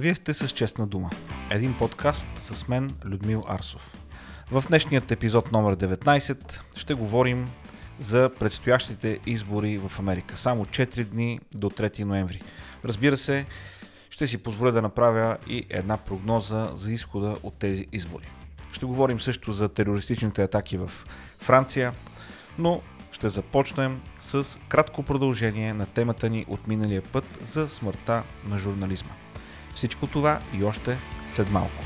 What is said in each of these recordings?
Вие сте с Честна дума. Един подкаст с мен, Людмил Арсов. В днешният епизод номер 19 ще говорим за предстоящите избори в Америка. Само 4 дни до 3 ноември. Разбира се, ще си позволя да направя и една прогноза за изхода от тези избори. Ще говорим също за терористичните атаки в Франция, но ще започнем с кратко продължение на темата ни от миналия път за смъртта на журнализма. Всичко това и още след малко.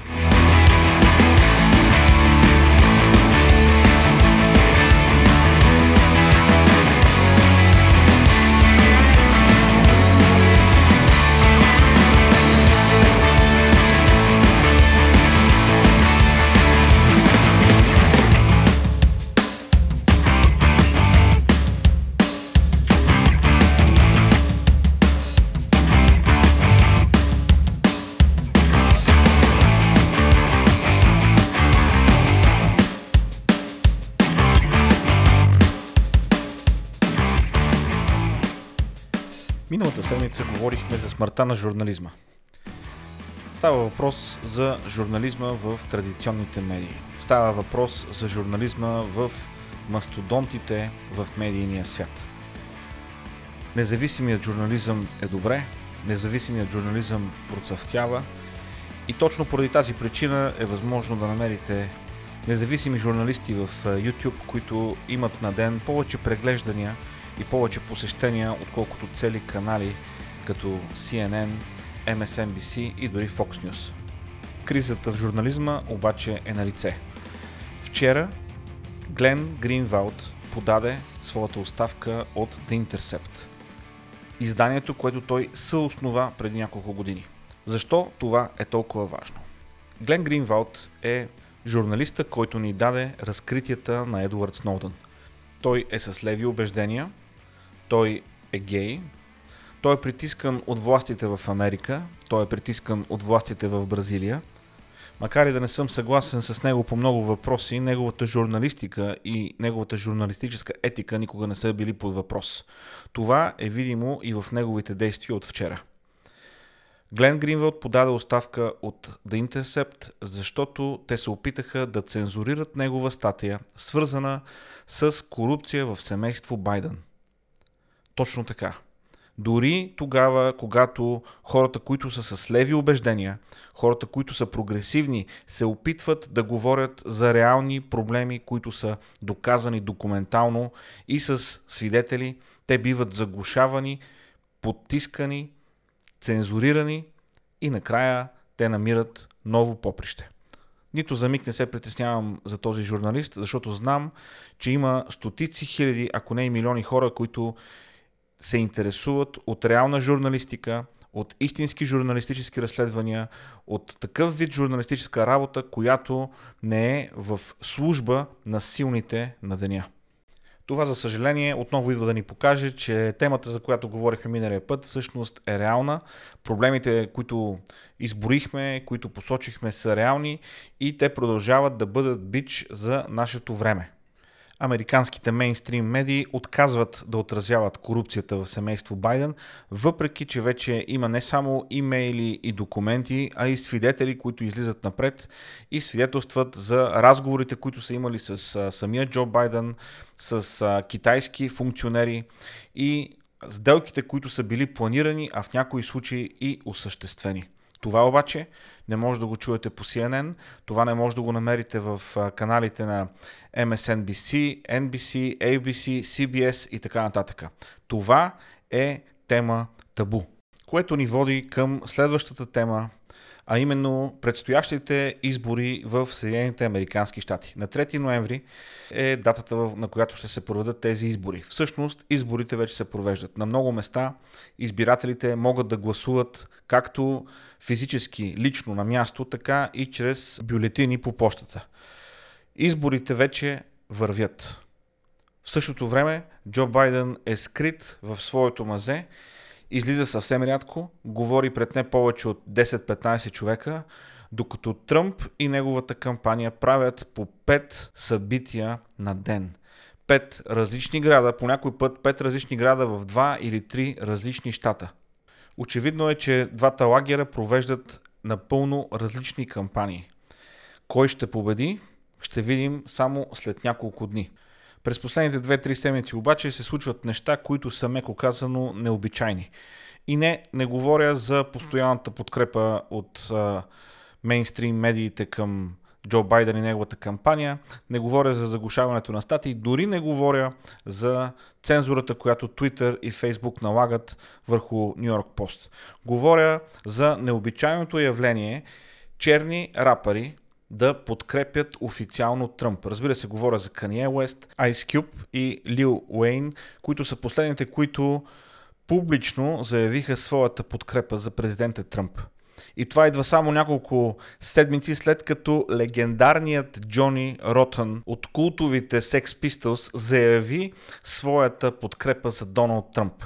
Седмица говорихме за смъртта на журнализма. Става въпрос за журнализма в традиционните медии. Става въпрос за журнализма в мастодонтите в медийния свят. Независимият журнализъм е добре, независимият журнализъм процъфтява и точно поради тази причина е възможно да намерите независими журналисти в YouTube, които имат на ден повече преглеждания – и повече посещения, отколкото цели канали като CNN, MSNBC и дори Fox News. Кризата в журнализма обаче е на лице. Вчера Глен Гринвалд подаде своята оставка от The Intercept. Изданието, което той съоснова преди няколко години. Защо това е толкова важно? Глен Гринвалд е журналиста, който ни даде разкритията на Едуард Сноудън. Той е с леви убеждения – той е гей, той е притискан от властите в Америка, той е притискан от властите в Бразилия. Макар и да не съм съгласен с него по много въпроси, неговата журналистика и неговата журналистическа етика никога не са били под въпрос. Това е видимо и в неговите действия от вчера. Глен Гринвелд подаде оставка от The Intercept, защото те се опитаха да цензурират негова статия, свързана с корупция в семейство Байден – точно така. Дори тогава, когато хората, които са с леви убеждения, хората, които са прогресивни, се опитват да говорят за реални проблеми, които са доказани документално и с свидетели, те биват заглушавани, потискани, цензурирани и накрая те намират ново поприще. Нито за миг не се притеснявам за този журналист, защото знам, че има стотици хиляди, ако не и милиони хора, които се интересуват от реална журналистика, от истински журналистически разследвания, от такъв вид журналистическа работа, която не е в служба на силните на деня. Това, за съжаление, отново идва да ни покаже, че темата, за която говорихме миналия път, всъщност е реална. Проблемите, които изборихме, които посочихме, са реални и те продължават да бъдат бич за нашето време американските мейнстрим медии отказват да отразяват корупцията в семейство Байден, въпреки че вече има не само имейли и документи, а и свидетели, които излизат напред и свидетелстват за разговорите, които са имали с самия Джо Байден, с китайски функционери и сделките, които са били планирани, а в някои случаи и осъществени. Това обаче не може да го чуете по CNN, това не може да го намерите в каналите на MSNBC, NBC, ABC, CBS и така нататък. Това е тема табу, което ни води към следващата тема, а именно предстоящите избори в Съединените Американски щати. На 3 ноември е датата, на която ще се проведат тези избори. Всъщност, изборите вече се провеждат. На много места избирателите могат да гласуват както физически, лично на място, така и чрез бюлетини по почтата. Изборите вече вървят. В същото време Джо Байден е скрит в своето мазе излиза съвсем рядко, говори пред не повече от 10-15 човека, докато Тръмп и неговата кампания правят по 5 събития на ден. Пет различни града, по някой път пет различни града в два или три различни щата. Очевидно е, че двата лагера провеждат напълно различни кампании. Кой ще победи, ще видим само след няколко дни. През последните 2-3 седмици обаче се случват неща, които са меко казано необичайни. И не, не говоря за постоянната подкрепа от а, мейнстрим медиите към Джо Байден и неговата кампания, не говоря за заглушаването на статии, дори не говоря за цензурата, която Twitter и Facebook налагат върху New York Post. Говоря за необичайното явление черни рапъри да подкрепят официално Тръмп. Разбира се, говоря за Kanye West, Ice Cube и Лил Уейн, които са последните, които публично заявиха своята подкрепа за президента Тръмп. И това идва само няколко седмици след като легендарният Джони Ротън от култовите Sex Pistols заяви своята подкрепа за Доналд Тръмп.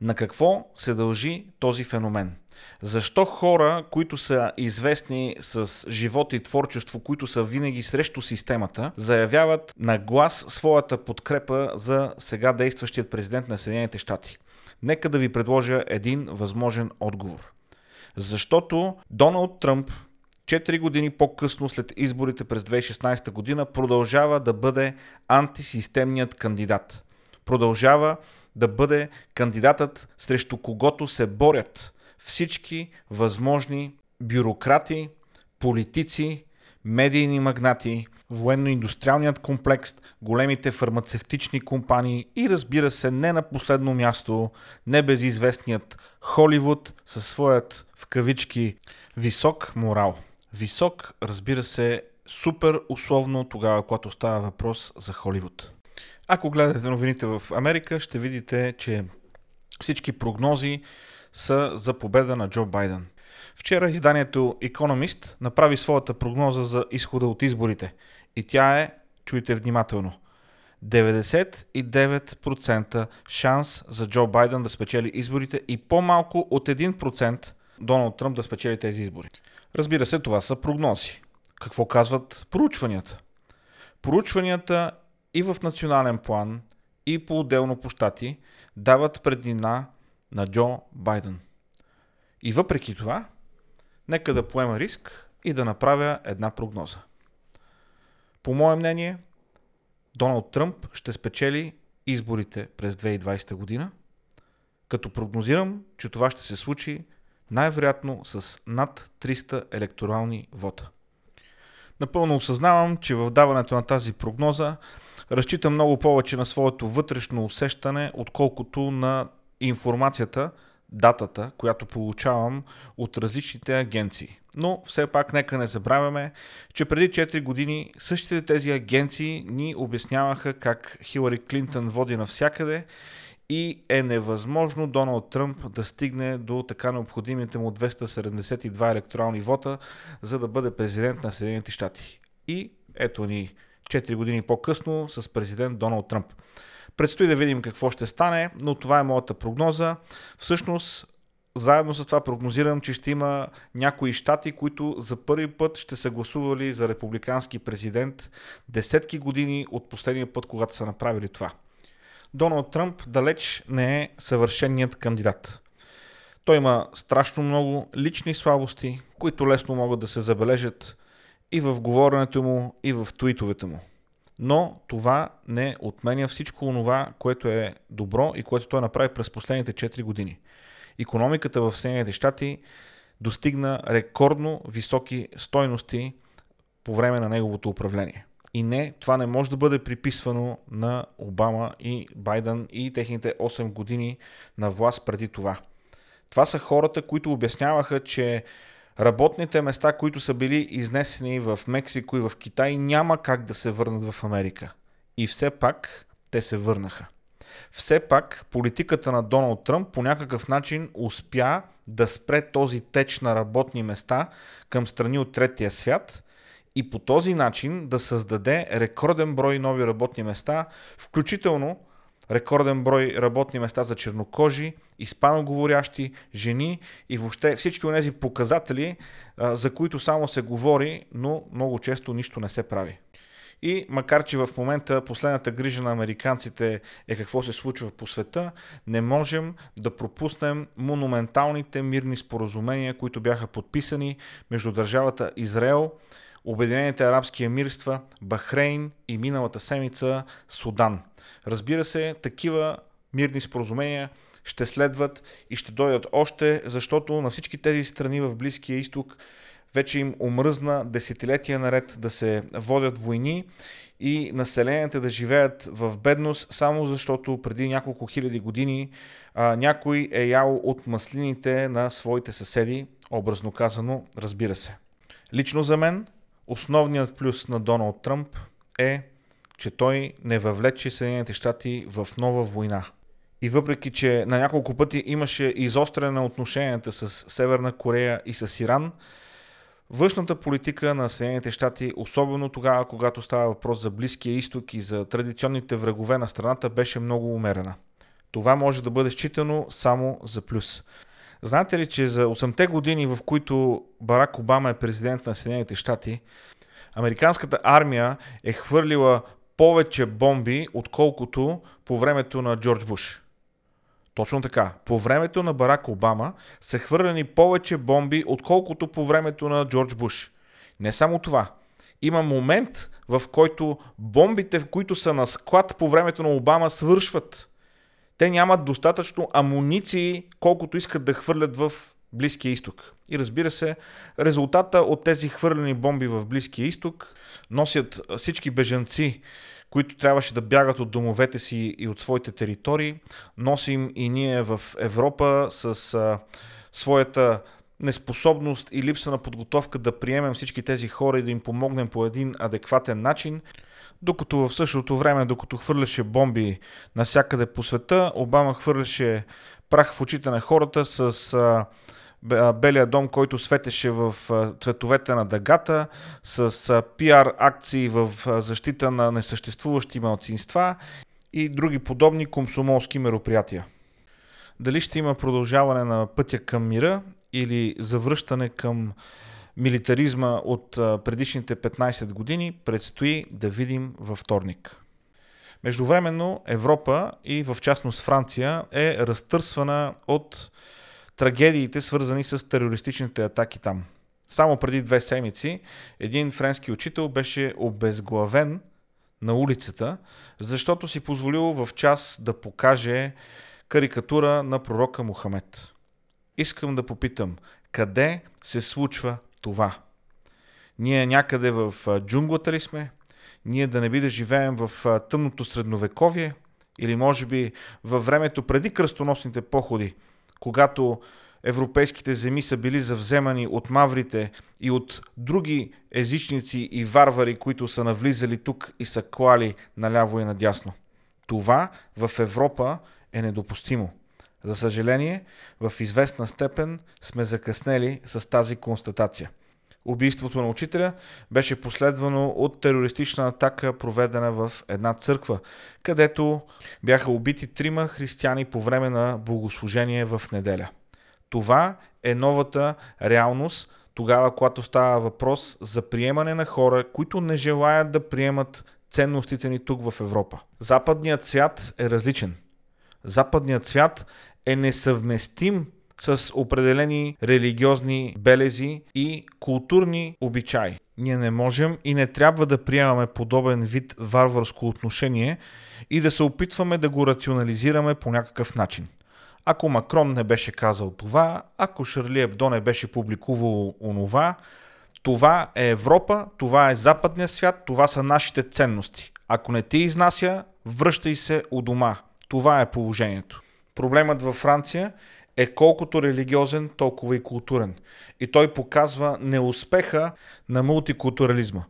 На какво се дължи този феномен? Защо хора, които са известни с живот и творчество, които са винаги срещу системата, заявяват на глас своята подкрепа за сега действащият президент на Съединените щати? Нека да ви предложа един възможен отговор. Защото Доналд Тръмп 4 години по-късно след изборите през 2016 година продължава да бъде антисистемният кандидат. Продължава да бъде кандидатът срещу когото се борят всички възможни бюрократи, политици, медийни магнати, военно-индустриалният комплекс, големите фармацевтични компании и разбира се не на последно място небезизвестният Холивуд със своят в кавички висок морал. Висок, разбира се, супер условно тогава, когато става въпрос за Холивуд. Ако гледате новините в Америка, ще видите, че всички прогнози са за победа на Джо Байден. Вчера изданието Economist направи своята прогноза за изхода от изборите и тя е, чуйте внимателно, 99% шанс за Джо Байден да спечели изборите и по-малко от 1% Доналд Тръмп да спечели тези избори. Разбира се, това са прогнози. Какво казват проучванията? Проучванията и в национален план, и по-отделно по щати дават преднина на Джо Байден. И въпреки това, нека да поема риск и да направя една прогноза. По мое мнение, Доналд Тръмп ще спечели изборите през 2020 година, като прогнозирам, че това ще се случи най-вероятно с над 300 електорални вота. Напълно осъзнавам, че в даването на тази прогноза разчитам много повече на своето вътрешно усещане, отколкото на информацията, датата, която получавам от различните агенции. Но все пак нека не забравяме, че преди 4 години същите тези агенции ни обясняваха как Хилари Клинтън води навсякъде и е невъзможно Доналд Тръмп да стигне до така необходимите му 272 електорални вота, за да бъде президент на Съединените щати. И ето ни 4 години по-късно с президент Доналд Тръмп. Предстои да видим какво ще стане, но това е моята прогноза. Всъщност, заедно с това прогнозирам, че ще има някои щати, които за първи път ще са гласували за републикански президент десетки години от последния път, когато са направили това. Доналд Тръмп далеч не е съвършеният кандидат. Той има страшно много лични слабости, които лесно могат да се забележат и в говоренето му, и в твитовете му. Но това не отменя всичко това, което е добро и което той направи през последните 4 години. Економиката в Съединените щати достигна рекордно високи стойности по време на неговото управление. И не, това не може да бъде приписвано на Обама и Байден и техните 8 години на власт преди това. Това са хората, които обясняваха, че работните места, които са били изнесени в Мексико и в Китай, няма как да се върнат в Америка. И все пак те се върнаха. Все пак политиката на Доналд Тръмп по някакъв начин успя да спре този теч на работни места към страни от третия свят и по този начин да създаде рекорден брой нови работни места, включително рекорден брой работни места за чернокожи, испаноговорящи, жени и въобще всички тези показатели, за които само се говори, но много често нищо не се прави. И макар, че в момента последната грижа на американците е какво се случва по света, не можем да пропуснем монументалните мирни споразумения, които бяха подписани между държавата Израел, Обединените арабски емирства, Бахрейн и миналата седмица Судан. Разбира се, такива мирни споразумения ще следват и ще дойдат още, защото на всички тези страни в Близкия изток вече им омръзна десетилетия наред да се водят войни и населенията да живеят в бедност, само защото преди няколко хиляди години а, някой е ял от маслините на своите съседи, образно казано, разбира се. Лично за мен, основният плюс на Доналд Тръмп е, че той не въвлече Съединените щати в нова война. И въпреки, че на няколко пъти имаше изостряне на отношенията с Северна Корея и с Иран, външната политика на Съединените щати, особено тогава, когато става въпрос за Близкия изток и за традиционните врагове на страната, беше много умерена. Това може да бъде считано само за плюс. Знаете ли, че за 8-те години, в които Барак Обама е президент на Съединените щати, американската армия е хвърлила повече бомби, отколкото по времето на Джордж Буш. Точно така. По времето на Барак Обама са хвърлени повече бомби, отколкото по времето на Джордж Буш. Не само това. Има момент, в който бомбите, които са на склад по времето на Обама, свършват. Те нямат достатъчно амуниции, колкото искат да хвърлят в Близкия изток. И разбира се, резултата от тези хвърлени бомби в Близкия изток носят всички бежанци, които трябваше да бягат от домовете си и от своите територии. Носим и ние в Европа с а, своята неспособност и липса на подготовка да приемем всички тези хора и да им помогнем по един адекватен начин. Докато в същото време, докато хвърляше бомби навсякъде по света, Обама хвърляше прах в очите на хората с а, Белия дом, който светеше в цветовете на дъгата, с пиар акции в защита на несъществуващи малцинства и други подобни комсомолски мероприятия. Дали ще има продължаване на пътя към мира или завръщане към милитаризма от предишните 15 години, предстои да видим във вторник. Междувременно Европа и в частност Франция е разтърсвана от трагедиите, свързани с терористичните атаки там. Само преди две седмици един френски учител беше обезглавен на улицата, защото си позволил в час да покаже карикатура на пророка Мухамед. Искам да попитам, къде се случва това? Ние някъде в джунглата ли сме? Ние да не би да живеем в тъмното средновековие? Или може би във времето преди кръстоносните походи, когато европейските земи са били завземани от маврите и от други езичници и варвари, които са навлизали тук и са клали наляво и надясно. Това в Европа е недопустимо. За съжаление, в известна степен сме закъснели с тази констатация. Убийството на учителя беше последвано от терористична атака, проведена в една църква, където бяха убити трима християни по време на богослужение в неделя. Това е новата реалност, тогава, когато става въпрос за приемане на хора, които не желаят да приемат ценностите ни тук в Европа. Западният свят е различен. Западният свят е несъвместим с определени религиозни белези и културни обичаи. Ние не можем и не трябва да приемаме подобен вид варварско отношение и да се опитваме да го рационализираме по някакъв начин. Ако Макрон не беше казал това, ако Шарли Ебдо не беше публикувал онова, това е Европа, това е западния свят, това са нашите ценности. Ако не ти изнася, връщай се у дома. Това е положението. Проблемът във Франция е колкото религиозен, толкова и културен. И той показва неуспеха на мултикултурализма.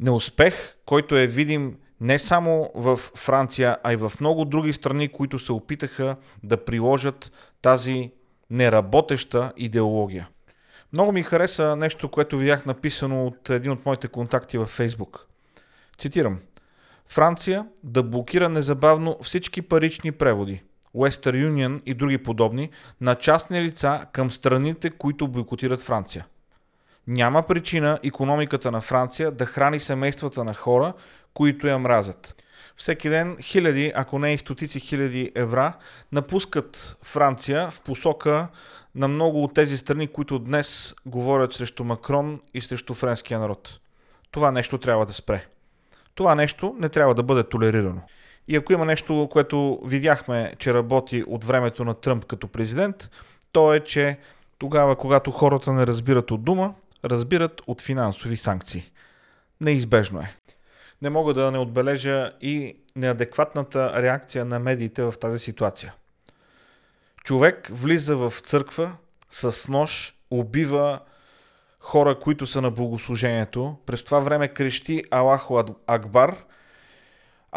Неуспех, който е видим не само в Франция, а и в много други страни, които се опитаха да приложат тази неработеща идеология. Много ми хареса нещо, което видях написано от един от моите контакти във Фейсбук. Цитирам. Франция да блокира незабавно всички парични преводи, Western Union и други подобни, на частни лица към страните, които бойкотират Франция. Няма причина економиката на Франция да храни семействата на хора, които я мразят. Всеки ден хиляди, ако не и стотици хиляди евра, напускат Франция в посока на много от тези страни, които днес говорят срещу Макрон и срещу френския народ. Това нещо трябва да спре. Това нещо не трябва да бъде толерирано. И ако има нещо, което видяхме, че работи от времето на Тръмп като президент, то е, че тогава, когато хората не разбират от дума, разбират от финансови санкции. Неизбежно е. Не мога да не отбележа и неадекватната реакция на медиите в тази ситуация. Човек влиза в църква с нож, убива хора, които са на богослужението, през това време крещи Аллахо Акбар,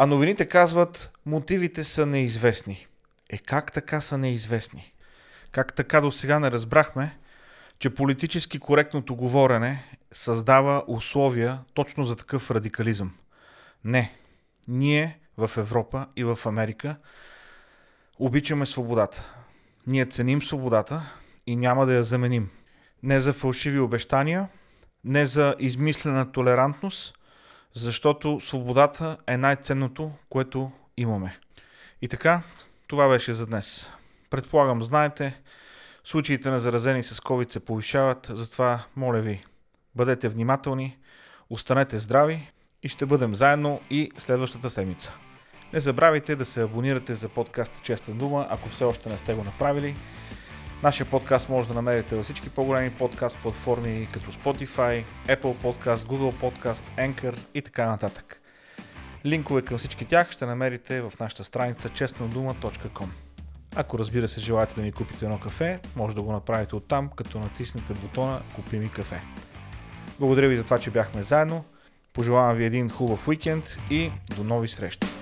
а новините казват, мотивите са неизвестни. Е как така са неизвестни? Как така до сега не разбрахме, че политически коректното говорене създава условия точно за такъв радикализъм? Не. Ние в Европа и в Америка обичаме свободата. Ние ценим свободата и няма да я заменим. Не за фалшиви обещания, не за измислена толерантност, защото свободата е най-ценното, което имаме. И така, това беше за днес. Предполагам, знаете, случаите на заразени с COVID се повишават, затова моля ви, бъдете внимателни, останете здрави и ще бъдем заедно и следващата седмица. Не забравяйте да се абонирате за подкаст Честа дума, ако все още не сте го направили. Нашия подкаст може да намерите във всички по-големи подкаст платформи, като Spotify, Apple Podcast, Google Podcast, Anchor и така нататък. Линкове към всички тях ще намерите в нашата страница честнодума.com. Ако разбира се желаете да ми купите едно кафе, може да го направите оттам, като натиснете бутона Купи ми кафе. Благодаря ви за това, че бяхме заедно. Пожелавам ви един хубав уикенд и до нови срещи!